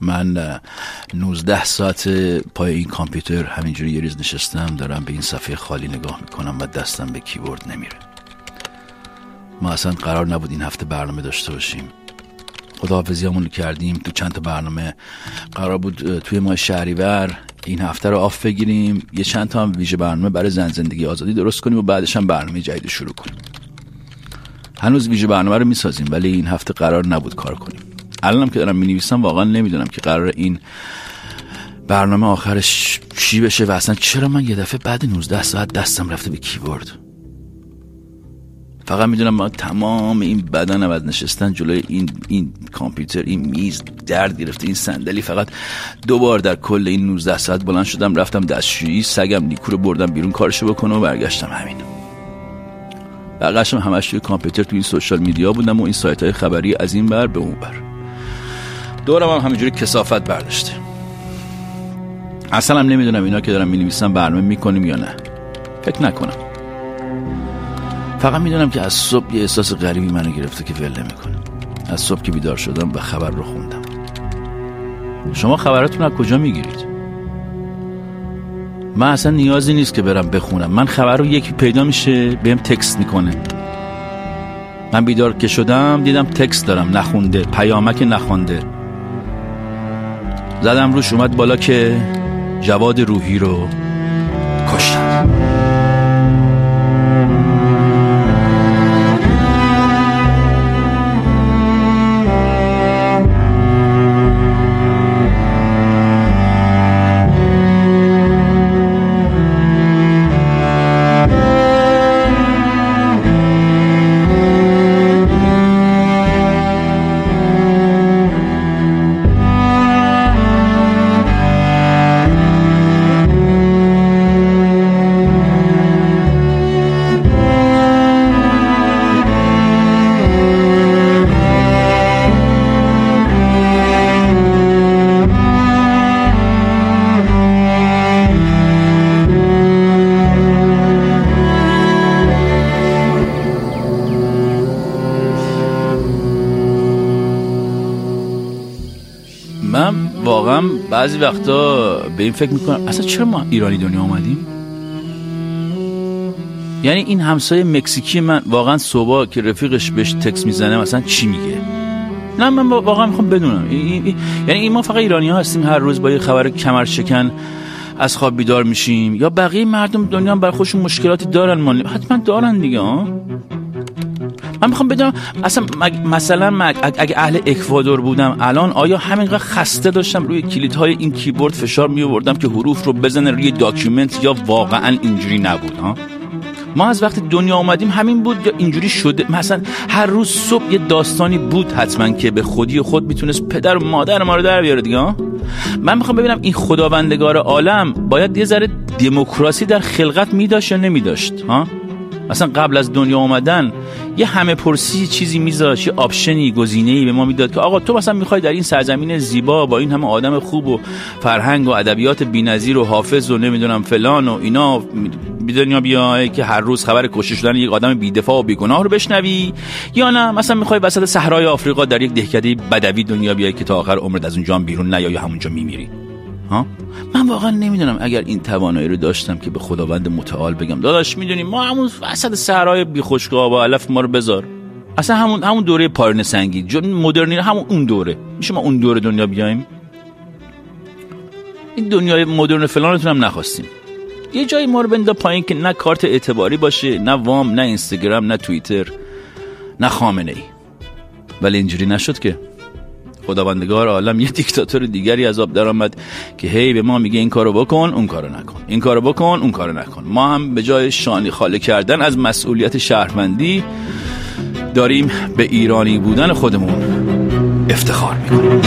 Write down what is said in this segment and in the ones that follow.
من 19 ساعت پای این کامپیوتر همینجوری یه ریز نشستم دارم به این صفحه خالی نگاه می‌کنم و دستم به کیبورد نمیره. ما اصلا قرار نبود این هفته برنامه داشته باشیم. خداحافظی‌هامون کردیم. تو چند تا برنامه قرار بود توی ماه شهریور این هفته رو off بگیریم. یه چند تا هم ویژه برنامه برای زن زندگی آزادی درست کنیم و بعدش هم برنامه جدید شروع کنیم. هنوز ویژه برنامه رو می‌سازیم ولی این هفته قرار نبود کار کنیم. الانم که دارم می‌نویسم واقعا نمی‌دونم که قرار این برنامه آخرش چی بشه و اصلا چرا من یه دفعه بعد 19 ساعت دستم رفته به کیبورد. فقط می‌دونم ما تمام این بدن از نشستن جلوی این این کامپیوتر این میز درد گرفته این صندلی فقط دو بار در کل این 19 ساعت بلند شدم رفتم دستشویی سگم نیکو رو بردم بیرون کارشو بکنه و برگشتم. همین. بقیه‌شم همش توی کامپیوتر توی این سوشال میدیا بودم و این سایت های خبری از این بر به اون بر دورم هم همینجوری کسافت برداشته. اصلا هم نمی‌دونم اینا که دارم می‌نویسم برنامه می‌کنیم یا نه. فکر نکنم. فقط می‌دونم که از صبح یه احساس غریبی منو گرفته که ول نمی‌کنه از صبح که بیدار شدم و خبر رو خوندم. شما خبراتون از کجا می‌گیرید؟ من اصلا نیازی نیست که برم بخونم. من خبر رو یکی پیدا میشه بهم تکست می‌کنه. من بیدار که شدم دیدم تکست دارم. نخونده پیامک نخونده. زدم روش اومد بالا که جواد روحی رو کشتن واقعا بعضی وقتا به این فکر می‌کنم اصلا چرا ما ایرانی دنیا آمدیم یعنی این همسایه مکزیکی من واقعا صبح که رفیقش بهش تکس می‌زنه مثلا چی میگه؟ نه من واقعا می‌خوام بدونم. یعنی این ما فقط ایرانی ها هستیم هر روز با یه خبر کمر شکن از خواب بیدار میشیم. یا بقیه مردم دنیا بر خودشون مشکلاتی دارن ما حتما دارن دیگه ها؟ من می‌خوام بدونم اصلا مثلا اگه اهل اکوادور بودم الان آیا همینقدر خسته داشتم روی کلیدهای این کیبورد فشار می آوردم که حروف رو بزنه روی document یا واقعا اینجوری نبود ها؟ ما از وقتی دنیا آمدیم همین بود یا اینجوری شده؟ مثلا هر روز صبح یه داستانی بود حتما که به خودی خود می‌تونست پدر و مادر ما رو در بیاره دیگه من می‌خوام ببینم این خداوندگار عالم باید یه ذره دموکراسی در خلقت می‌ذاشت یا نمی‌ذاشت ها؟ مثلا قبل از دنیا آمدن یه همه پرسی چیزی میذاشت یه آپشنی گزینه‌ای به ما می‌داد که آقا تو مثلا می‌خوای در این سرزمین زیبا با این همه آدم خوب و فرهنگ و ادبیات بی‌نظیر و حافظ و نمی‌دونم فلان و اینا دنیا بیای که هر روز خبر کشته شدن یک آدم بی‌دفاع و بیگناه رو بشنوی. یا نه مثلا می‌خوای وسط صحرای آفریقا در یک دهکده بدوی دنیا بیای که تا آخر عمرت از اونجا بیرون نیای یا همونجا میمیری. ها؟ من واقعا نمی‌دونم اگر این توانایی رو داشتم که به خداوند متعال بگم. داداش می‌دونی ما همون وسط صحرای بی خوشگاه با علف ما رو بذار. اصلا همون همون دوره پارن سنگی مدرنی همون اون دوره. میشه ما اون دوره دنیا بیایم؟ این دنیای مدرن فلانتون هم نخواستیم. یه جایی ما رو بنده پایین که نه کارت اعتباری باشه نه وام نه اینستاگرام نه توییتر نه خامنه ای ولی اینجوری نشد که. خداوندگار عالم یه دیکتاتور دیگری از آب درآمد که هی به ما میگه این کارو بکن اون کارو نکن. این کارو بکن اون کارو نکن. ما هم به جای شانی خاله کردن از مسئولیت شهروندی داریم به ایرانی بودن خودمون افتخار می‌کنیم.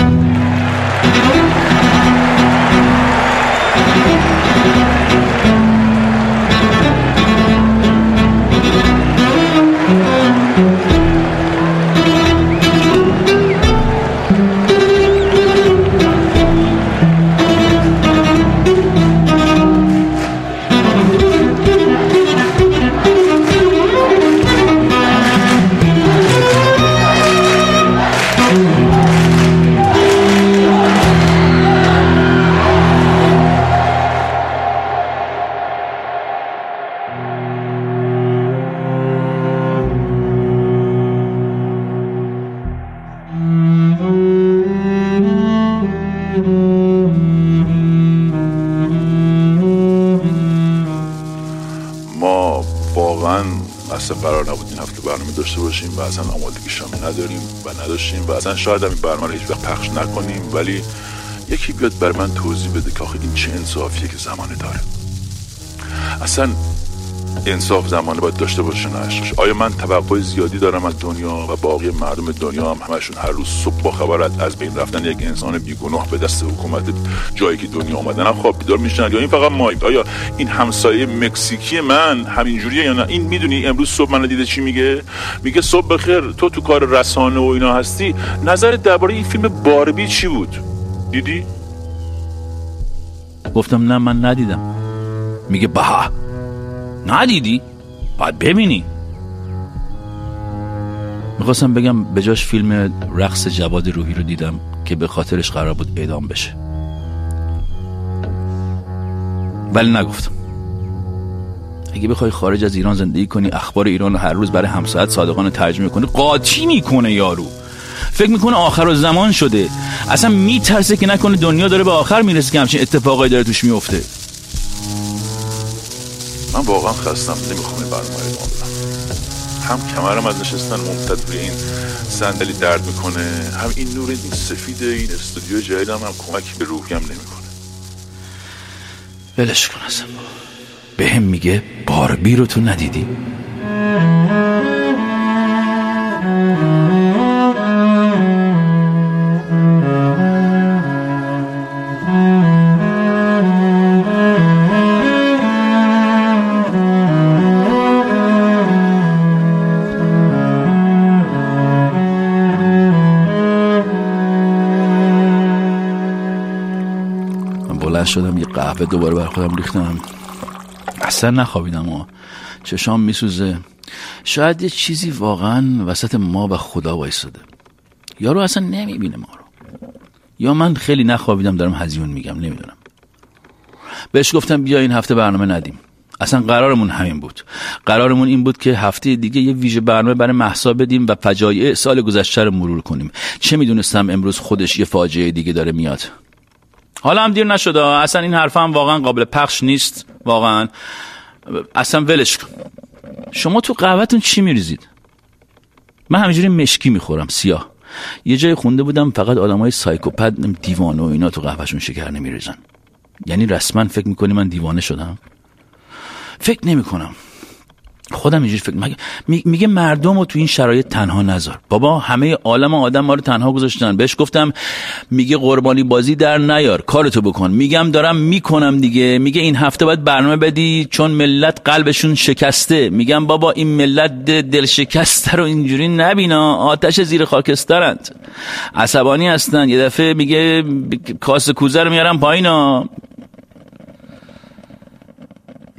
داشته باشیم و اصلا آمادگیش هم نداریم و نداشتیم و اصلا شاید هم این برنامه هیچ وقت پخش نکنیم ولی یکی بیاد بر من توضیح بده که آخه این چه انصافیه که زمانه داره اصلا انصاف زمانه باید داشته باشه نه آیا من توقع زیادی دارم از دنیا و باقی مردم دنیا هم همشون هر روز صبح با خبرت از بین رفتن یک انسان بیگناه به دست حکومت جایی که دنیا آمدن خواب بیدار میشن. یا این فقط ما آیا این همسایه مکزیکی من همینجوریه یا نه؟ این می‌دونی امروز صبح من دیده چی میگه؟ میگه صبح بخیر تو تو کار رسانه و اینا هستی. نظر درباره این فیلم باربی چی بود؟ دیدی؟ گفتم نه من ندیدم. میگه بها. ندیدی؟ باید ببینی. می‌خواستم بگم به جاش فیلم رقص جواد روحی رو دیدم که به خاطرش قرار بود اعدام بشه. ولی نگفتم. اگه بخوای خارج از ایران زندگی کنی اخبار ایران هر روز برای همسایت صادقانه ترجمه کنی قاطی می‌کنه یارو. فکر می‌کنه آخر و زمان شده. اصلا میترسه که نکنه دنیا داره به آخر می‌رسه که همچین اتفاقایی داره توش میفته من واقعا خستم نمی‌خوام این برنامه ادامه بدم. هم کمرم از نشستن ممتد روی این صندلی درد می‌کنه هم این نور این سفید این استودیو جدیدم هم کمک به روحیم نمی‌کنه. ولش کن اصلا. به هم میگه باربی رو تو ندیدی؟ شدم یه قهوه دوباره بر خودم ریختم. اصلا نخوابیدم و چشام میسوزه. شاید یه چیزی واقعا وسط ما و خدا وایستاده. یارو اصلا نمی‌بینه ما رو. یا من خیلی نخوابیدم دارم هزیون میگم نمی‌دونم. بهش گفتم بیا این هفته برنامه ندیم. اصلا قرارمون همین بود. قرارمون این بود که هفته دیگه یه ویژه برنامه برای محسا بدیم و فجایع سال گذشته رو مرور کنیم. چه می‌دونستم امروز خودش یه فاجعه دیگه داره میاد. حالا هم دیر نشده. اصلا این حرف هم واقعا قابل پخش نیست. واقعا. اصلا ولش کن. شما تو قهوهتون چی میریزید؟ من همینجوری مشکی می‌خورم سیاه. یه جای خونده بودم فقط آدم های سایکوپد دیوانه و اینا تو قهوهشون شکر نمیریزن. یعنی رسما فکر می‌کنی من دیوانه شدم؟ فکر نمی‌کنم. خودم اینجوری فکر میگه مردم رو تو این شرایط تنها نذار. بابا همه عالم آدم ما رو تنها گذاشتن. بهش گفتم میگه قربانی بازی در نیار کارتو بکن. میگم دارم می‌کنم دیگه. میگه این هفته باید برنامه بدی چون ملت قلبشون شکسته. میگم بابا این ملت دل شکسته رو اینجوری نبینا. آتش زیر خاکسترند. عصبانی هستن. یه دفعه میگه کاس کوزه رو میارم پایینا.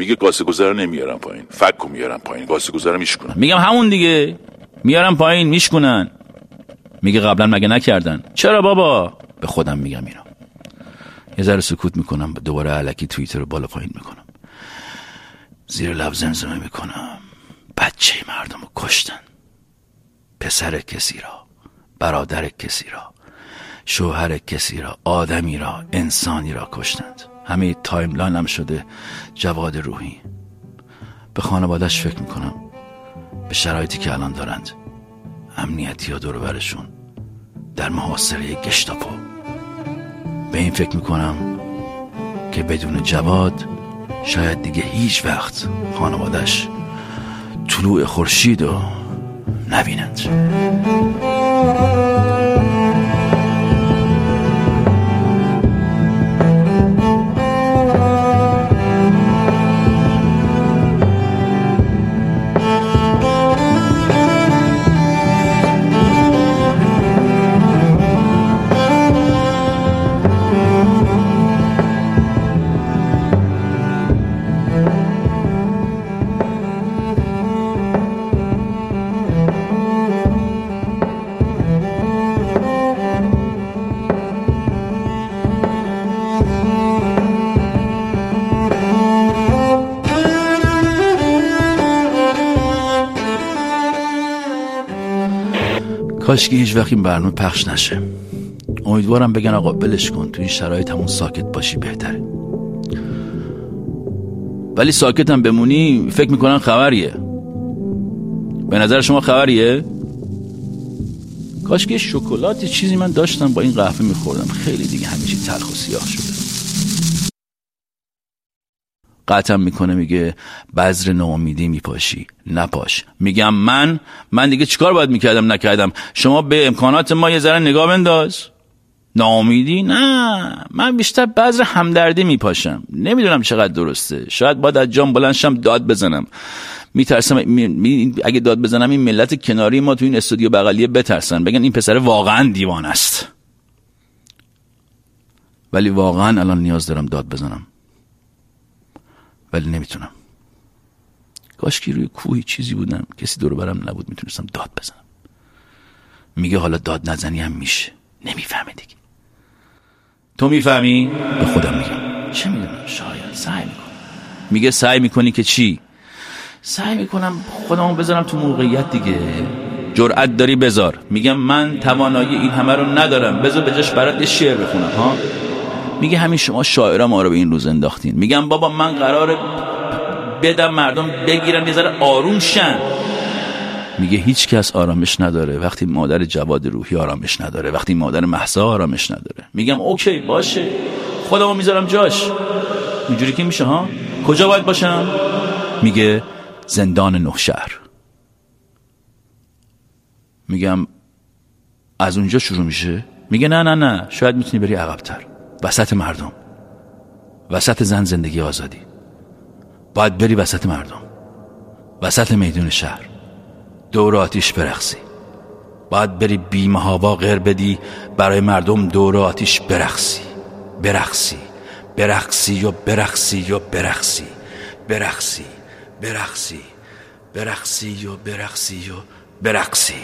میگه گاز گذر نمیارم پایین. فکو میارم پایین. گاز گذر میشکنن. میگم همون دیگه. میارم پایین میشکنن. میگه قبلا مگه نکردن. چرا بابا؟ به خودم میگم اینا. یه ذره سکوت می‌کنم دوباره علکی توییتر رو بالا پایین می‌کنم. زیر لب زمزمه می‌کنم. بچه مردم رو کشتن. پسر کسی را برادر کسی را شوهر کسی را آدمی را انسانی را کشتند. همه تایملاین هم شده جواد روحی. به خانوادش فکر می‌کنم. به شرایطی که الان دارند. امنیتی ها دور برشون در محاصره گشتاپو. به این فکر می‌کنم که بدون جواد شاید دیگه هیچ وقت خانوادش طلوع خورشید رو نبینند. کاش که هیچ وقت این برنامه پخش نشه. امیدوارم بگن آقا بلش کن تو این شرایط همون ساکت باشی بهتره. ولی ساکت هم بمونی فکر می‌کنن خبریه. به نظر شما خبریه؟ کاش که شکلات چیزی من داشتم با این قهوه میخوردم. خیلی دیگه چی تلخ و سیاه شده. قطعم می‌کنه میگه بذر ناامیدی میپاشی نپاش. میگم من من دیگه چیکار باید می‌کردم نکردم؟ شما به امکانات ما یه ذره نگاه بنداز. ناامیدی؟ نه من بیشتر بذر همدردی میپاشم. نمی‌دونم چقدر درسته. شاید باید از جام بلنشم داد بزنم. میترسم می... اگه داد بزنم این ملت کناری ما تو این استودیو بغلیه بترسن. بگن این پسر واقعا دیوان است. ولی واقعا الان نیاز دارم داد بزنم. ولی نمی‌تونم. کاش که روی کوهی چیزی بودم کسی دور برم نبود می‌تونستم داد بزنم. میگه حالا داد نزنی هم میشه. نمی‌فهمه دیگه. تو می‌فهمی؟ به خودم میگم. چه می‌دونم؟ شاید سعی می‌کنم. میگه سعی می‌کنی که چی؟ سعی می‌کنم خودمو بذارم تو موقعیت دیگه. جرأت داری بذار. میگم من توانایی این همه رو ندارم. بذار به جاش برات یه شعر بخونم ها؟ میگه همین شما شاعرها ما رو به این روز انداختین. میگم بابا من قرار بدم مردم بگیرن یه ذره آروم شن. میگه هیچ کس آرامش نداره. وقتی مادر جواد روحی آرامش نداره. وقتی مادر محسا آرامش نداره. میگم اوکی باشه. خودمو می‌ذارم جاش. اینجوری که میشه ها؟ کجا باید باشم؟ میگه زندان نه شهر. میگم از اونجا شروع میشه؟ میگه نه نه نه. شاید می‌تونی بری عقبتر. وسط مردم. وسط زن زندگی آزادی. باید بری وسط مردم. وسط میدون شهر. دور آتیش برخصی باید بری بیمهابا غیر بدی برای مردم دور آتیش برخصی برخصی برخصی و برخصی و برخصی برخصی برخصی برخصی و برخصی و برخصی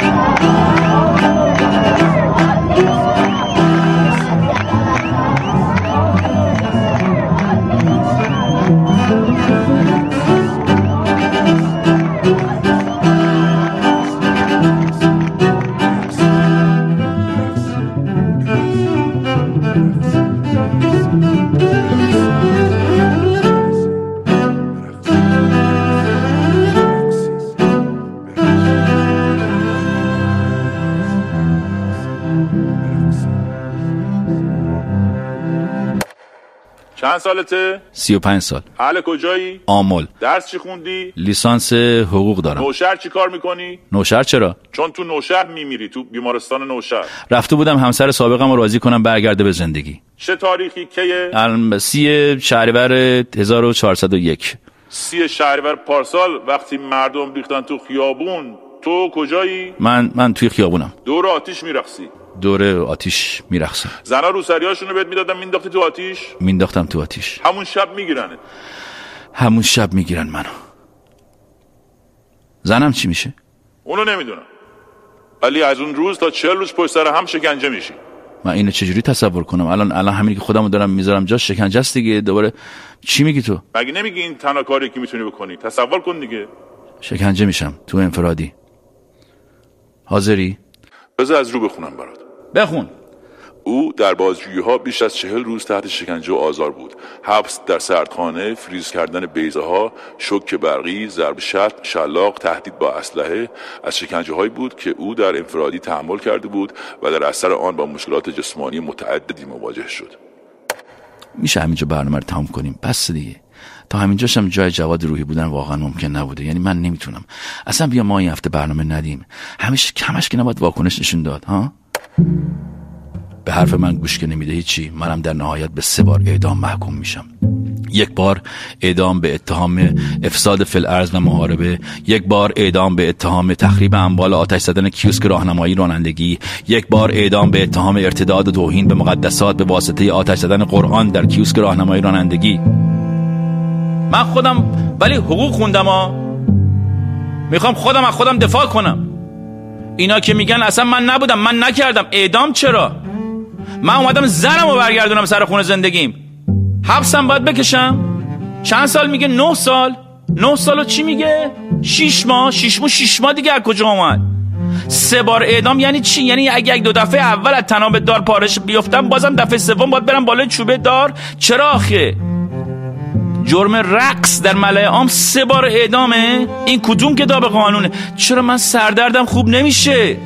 چند سالته؟ سی و پنج سال اهل کجایی؟ آمل درس چی خوندی؟ لیسانس حقوق دارم نوشهر چی کار می‌کنی؟ نوشهر چرا؟ چون تو نوشهر میمیری تو بیمارستان نوشهر رفته بودم همسر سابقم رو راضی کنم برگرده به زندگی چه تاریخی کیه؟ سی شهریور 1401 سی شهریور پارسال وقتی مردم ریختن تو خیابون تو کجایی؟ من من توی خیابونم. دور آتیش میرخسی دور آتیش میرخصم زنا روسریاشونو بهت می‌دادن مینداختی تو آتیش؟ مینداختم تو آتیش. همون شب میگیرنت همون شب می‌گیرن منو. زنم چی میشه؟ اونو نمی‌دونم. ولی از اون روز تا چهل روز پشت سر هم شکنجه میشی. من اینو چجوری تصور کنم؟ الان الان همینی که خودمو دارم می‌ذارم جاش شکنجه است دیگه. دوباره چی میگی تو؟ مگه نمیگی این تنها کاری که می‌تونی بکنی؟ تصور کن دیگه. شکنجه میشم تو انفرادی. حاضری؟ بذار از رو بخونم برات. بخون. او در بازجویی ها بیش از چهل روز تحت شکنجه و آزار بود. حبس در سردخانه فریز کردن بیزه ها شک برقی ضرب شتم شلاق تهدید با اسلحه از شکنجه هایی بود که او در انفرادی تحمل کرده بود و در اثر آن با مشکلات جسمانی متعددی مواجه شد. میشه همینجا برنامه رو تموم کنیم؟ بس دیگه. تا همینجاشم جای جواد روحی بودن واقعا ممکن نبوده. یعنی من نمی‌تونم. اصلا بیا ما این هفته برنامه ندیم. همیشه کمش که نباید واکنش نشون داد ها؟ به حرف من گوش که نمیده هیچی. منم در نهایت به سه بار اعدام محکوم میشم. یک بار اعدام به اتهام افساد فل و محاربه. یک بار اعدام به اتهام تخریب اموال آتش زدن کیوسک راهنمایی رانندگی. یک بار اعدام به اتهام ارتداد و توهین به مقدسات به واسطه آتش زدن قرآن در کیوسک راهنمایی رانندگی. من خودم ولی حقوق خوندم ها. می‌خوام خودم از خودم دفاع کنم. اینا که میگن اصلا من نبودم من نکردم. اعدام چرا؟ من اومدم زنم رو برگردونم سر خونه زندگیم. حبسم باید بکشم. چند سال میگه؟ نه سال. نه سال چی میگه؟ شیش ماه. شیش ماه شیش ماه دیگه از کجا اومد؟ سه بار اعدام یعنی چی؟ یعنی اگه یک دو دفعه اول از تناب دار پارش بیفتم بازم دفعه سوم باید برم بالای چوبه دار. چرا آخه؟ جرم رقص در ملای عام سه بار اعدامه؟ این کدوم کتاب قانونه؟ چرا من سردردم خوب نمیشه؟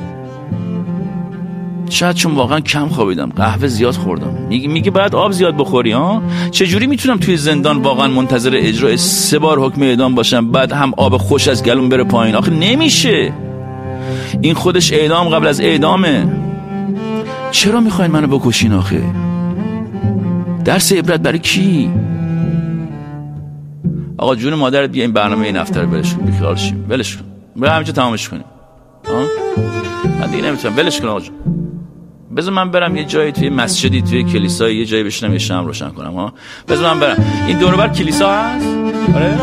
شاید چون واقعا کم خوابیدم قهوه زیاد خوردم. میگه میگه باید آب زیاد بخوری ها؟ چجوری می‌تونم توی زندان واقعا منتظر اجرای سه بار حکم اعدام باشم بعد هم آب خوش از گلون بره پایین؟ آخه نمیشه. این خودش اعدام قبل از اعدامه. چرا می‌خواین منو بکشین آخه؟ درس عبرت برای کی؟ آقا جون مادرت بیا این برنامه این هفته رو کن بیخیال شیم. ولش کن. بیا همینجا تمامش کنیم. من دیگه نمی‌تونم. ولش کن آقا جون. بذار من برم یه جایی توی مسجدی توی کلیسای یه جایی بشینم یه شم روشن کنم ها؟ بذار من برم. این دور بر کلیسا هست؟ آره؟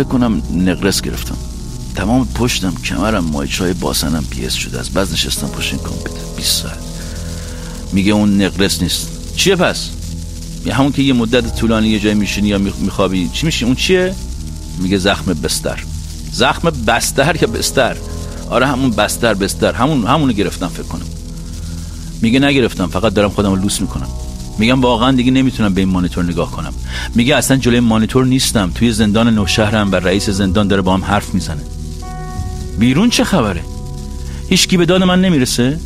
فکر کنم نقرس گرفتم. تمام پشتم کمرم مایچ های باسنم پیس شده از بعد نشستم پشت این کامپیوتر. 20 ساعت. میگه اون نقرس نیست. چیه پس؟ یه همون که یه مدت طولانی یه جای میشینی یا میخوابی. چی میشی اون چیه؟ میگه زخم بستر. زخم بستر یا بستر؟ آره همون بستر بستر. همون همونو گرفتم فکر کنم. میگه نگرفتم. فقط دارم خودم رو لوس می‌کنم. میگم واقعا دیگه نمی‌تونم به این مانیتور نگاه کنم. میگه اصلا جلوی مانیتور نیستم. توی زندان نوشهرم و رئیس زندان داره با هم حرف می‌زنه. بیرون چه خبره؟ هیچکی به داد من نمی‌رسه؟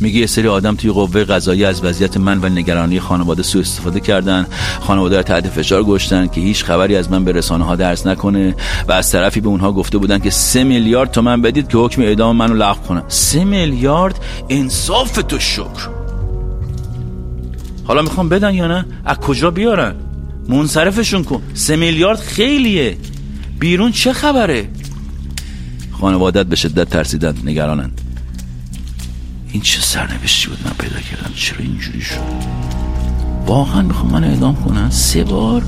میگه یه سری آدم توی قوه قضایی از وضعیت من و نگرانی خانواده سوء استفاده کردن. خانواده رو تحت فشار گذاشتن که هیچ خبری از من به رسانه ها درس نکنه و از طرفی به اونها گفته بودن که سه میلیارد تومن بدید که حکم اعدام منو لغو کنن. سه میلیارد؟ انصاف تو شکر. حالا می‌خوام بدن یا نه؟ از کجا بیارن؟ منصرفشون کن. سه میلیارد خیلیه. بیرون چه خبره؟ خانوادت به شدت ترسیدن نگرانند این چه سرنوشتی بود من پیدا کردم؟ چرا اینجوری شد؟ واقعا می‌خوام من اعدام کنن؟ سه بار؟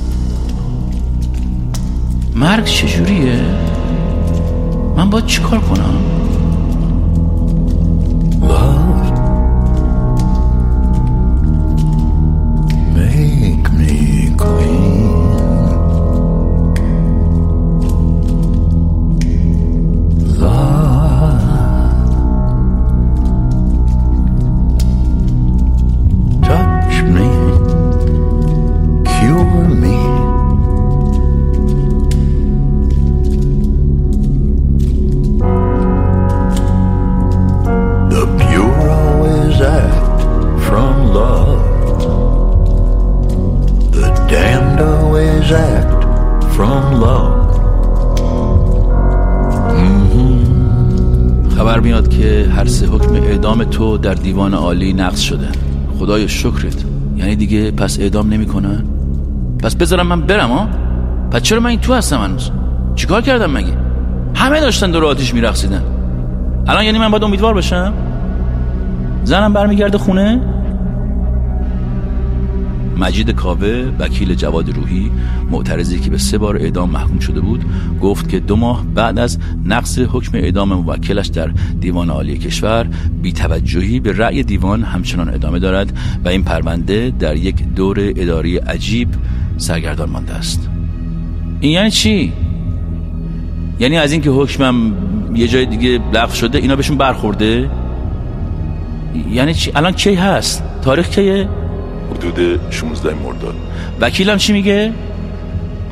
مرگ چجوریه؟ من باید چیکار کنم؟ تو در دیوان عالی نقض شده. خدای شکرت. یعنی دیگه پس اعدام نمی‌کنن پس بذارم من برم ها؟ پس چرا من این تو هستم هنوز؟ چیکار کردم مگه؟ همه داشتن دور آتیش میرقصیدن. الان یعنی من باید امیدوار باشم زنم برمیگرده خونه؟ مجید کاوه وکیل جواد روحی معترضی که به سه بار اعدام محکوم شده بود گفت که دو ماه بعد از نقض حکم اعدام موکلش در دیوان عالی کشور بیتوجهی به رأی دیوان همچنان ادامه دارد و این پرونده در یک دور اداری عجیب سرگردان مانده است. این یعنی چی؟ یعنی از اینکه حکمم یه جای دیگه لغو شده اینا بهشون برخورده؟ یعنی چی؟ الان کی هست؟ تاریخ کیه؟ حدود 16 مرداد وکیلم چی میگه؟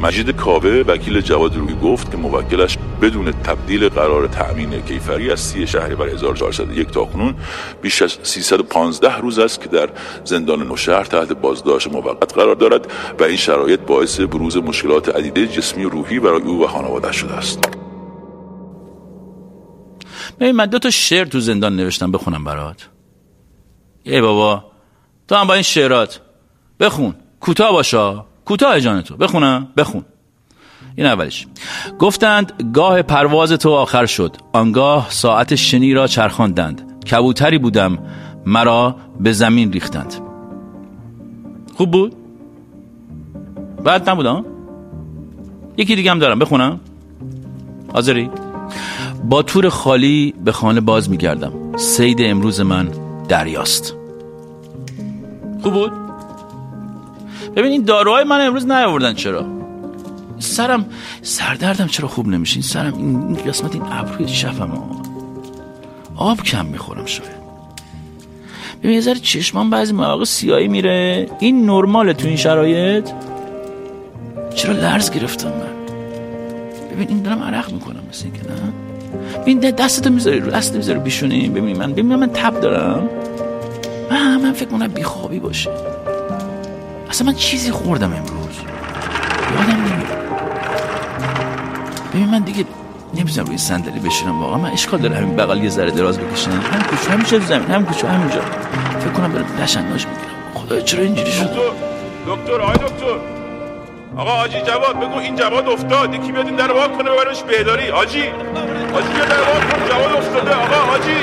مجید کاوه وکیل جواد روحی گفت که موکلش بدون تبدیل قرار تأمین کیفری از سی شهریور 1401 تا کنون بیش از 315 روز است که در زندان نوشهر تحت بازداشت موقت قرار دارد و این شرایط باعث بروز مشکلات عدیده جسمی و روحی برای او و خانواده شده است. ببین من دو تا شعر تو زندان نوشتم بخونم برات. ای بابا تو هم با این شعرات بخون. کوتاه باشا کوتاه جان تو. بخونم. بخون. این اولیش گفتند گاه پرواز تو آخر شد. آنگاه ساعت شنی را چرخاندند. کبوتری بودم. مرا به زمین ریختند. خوب بود؟ بعد نبودم یکی دیگه هم دارم. بخونم. حاضری؟ با تور خالی به خانه باز میگردم. سید امروز من دریاست. خوب بود؟ ببین این داروهای من امروز نیاوردن چرا؟ سرم سردردم چرا خوب نمیشه این سرم این قسمت این ابروی شفم آب کم می‌خورم شاید. ببین یه ذره چشمان بعضی مواقع سیاهی میره. این نرماله تو این شرایط؟ چرا لرز گرفتم من؟ ببین این دارم عرق می‌کنم مثل اینکه نه؟ ببین دستتو می‌ذاری رو دستتو می‌ذاری بیشونی. ببین من ببین من تب دارم. من من فکر کنم بیخوابی باشه. اصلا من چیزی خوردم امروز. یادم نمیاد. ببین من دیگه نمی‌تونم روی صندلی بشینم واقعا. من اشکال داره همین بغل یه ذره دراز بکشم. هم کوچو همیشه زمین هم کوچو همینجا. فکر کنم برم لشناش می‌گیرم. خدا چرا اینجوری شد؟ دکتر آقای دکتر. آقا آجی جواد بگو این جواد افتاد. یکی بیاد این در واق کنه ببرش بهداری آجی آجی بیا در واق کن. جواد افتاده. آقا آجی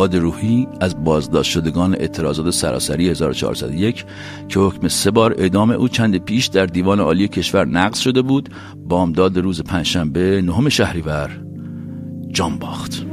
جواد روحی از بازداشت شدگان اعتراضات سراسری 1401 که حکم سه بار اعدام او چند پیش در دیوان عالی کشور نقض شده بود بامداد روز پنجشنبه نهم شهریور جان باخت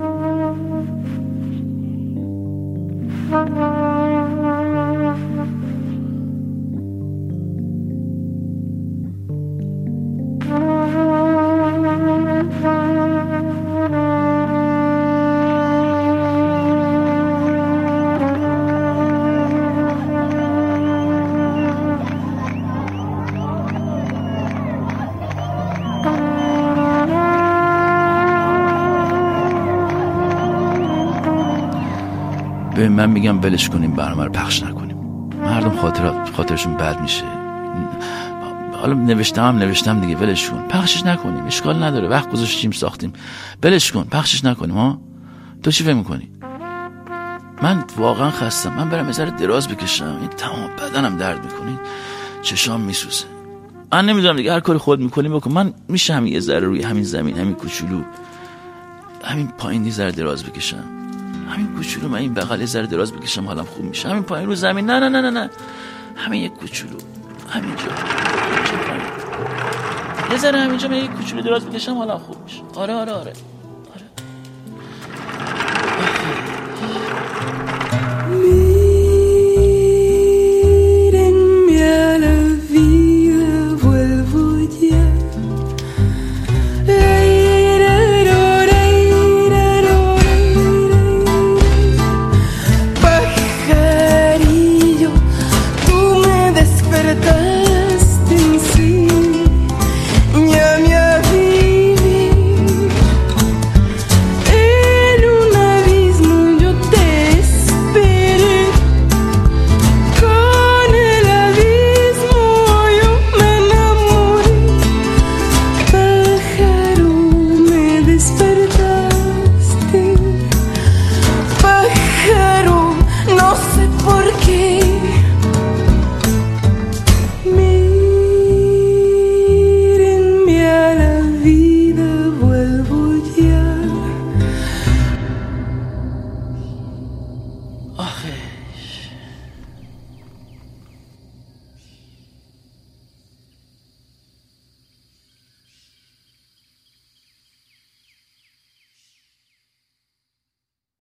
من میگم ولش کنیم برنامه رو پخش نکنیم. مردم خاطر خاطرشون بد میشه. حالا نوشتم هم نوشتم دیگه ولش کن. پخشش نکنیم اشکال نداره. وقت گذاشتیم ساختیم. ولش کن پخشش نکنیم ها؟ تو چی فکر می‌کنی؟ من واقعا خستم. من برم یه دراز بکشم. این تمام بدنم درد می‌کنه. چشام میسوزه. من نمی‌دونم دیگه هر کاری خود می‌کنیم بکن. من میشه همین یه ذره روی همین زمین همین کوچولو همین پایین یه ذره دراز بکشم. همین کوچولو من این بغل ذره دراز بکشم حالم خوب میشه. همین پایین رو زمین. نه نه نه نه نه. همین یک کوچولو. همینجا. یه ذره همینجا من یک کوچولو دراز بکشم حالم خوب میشه. آره آره آره.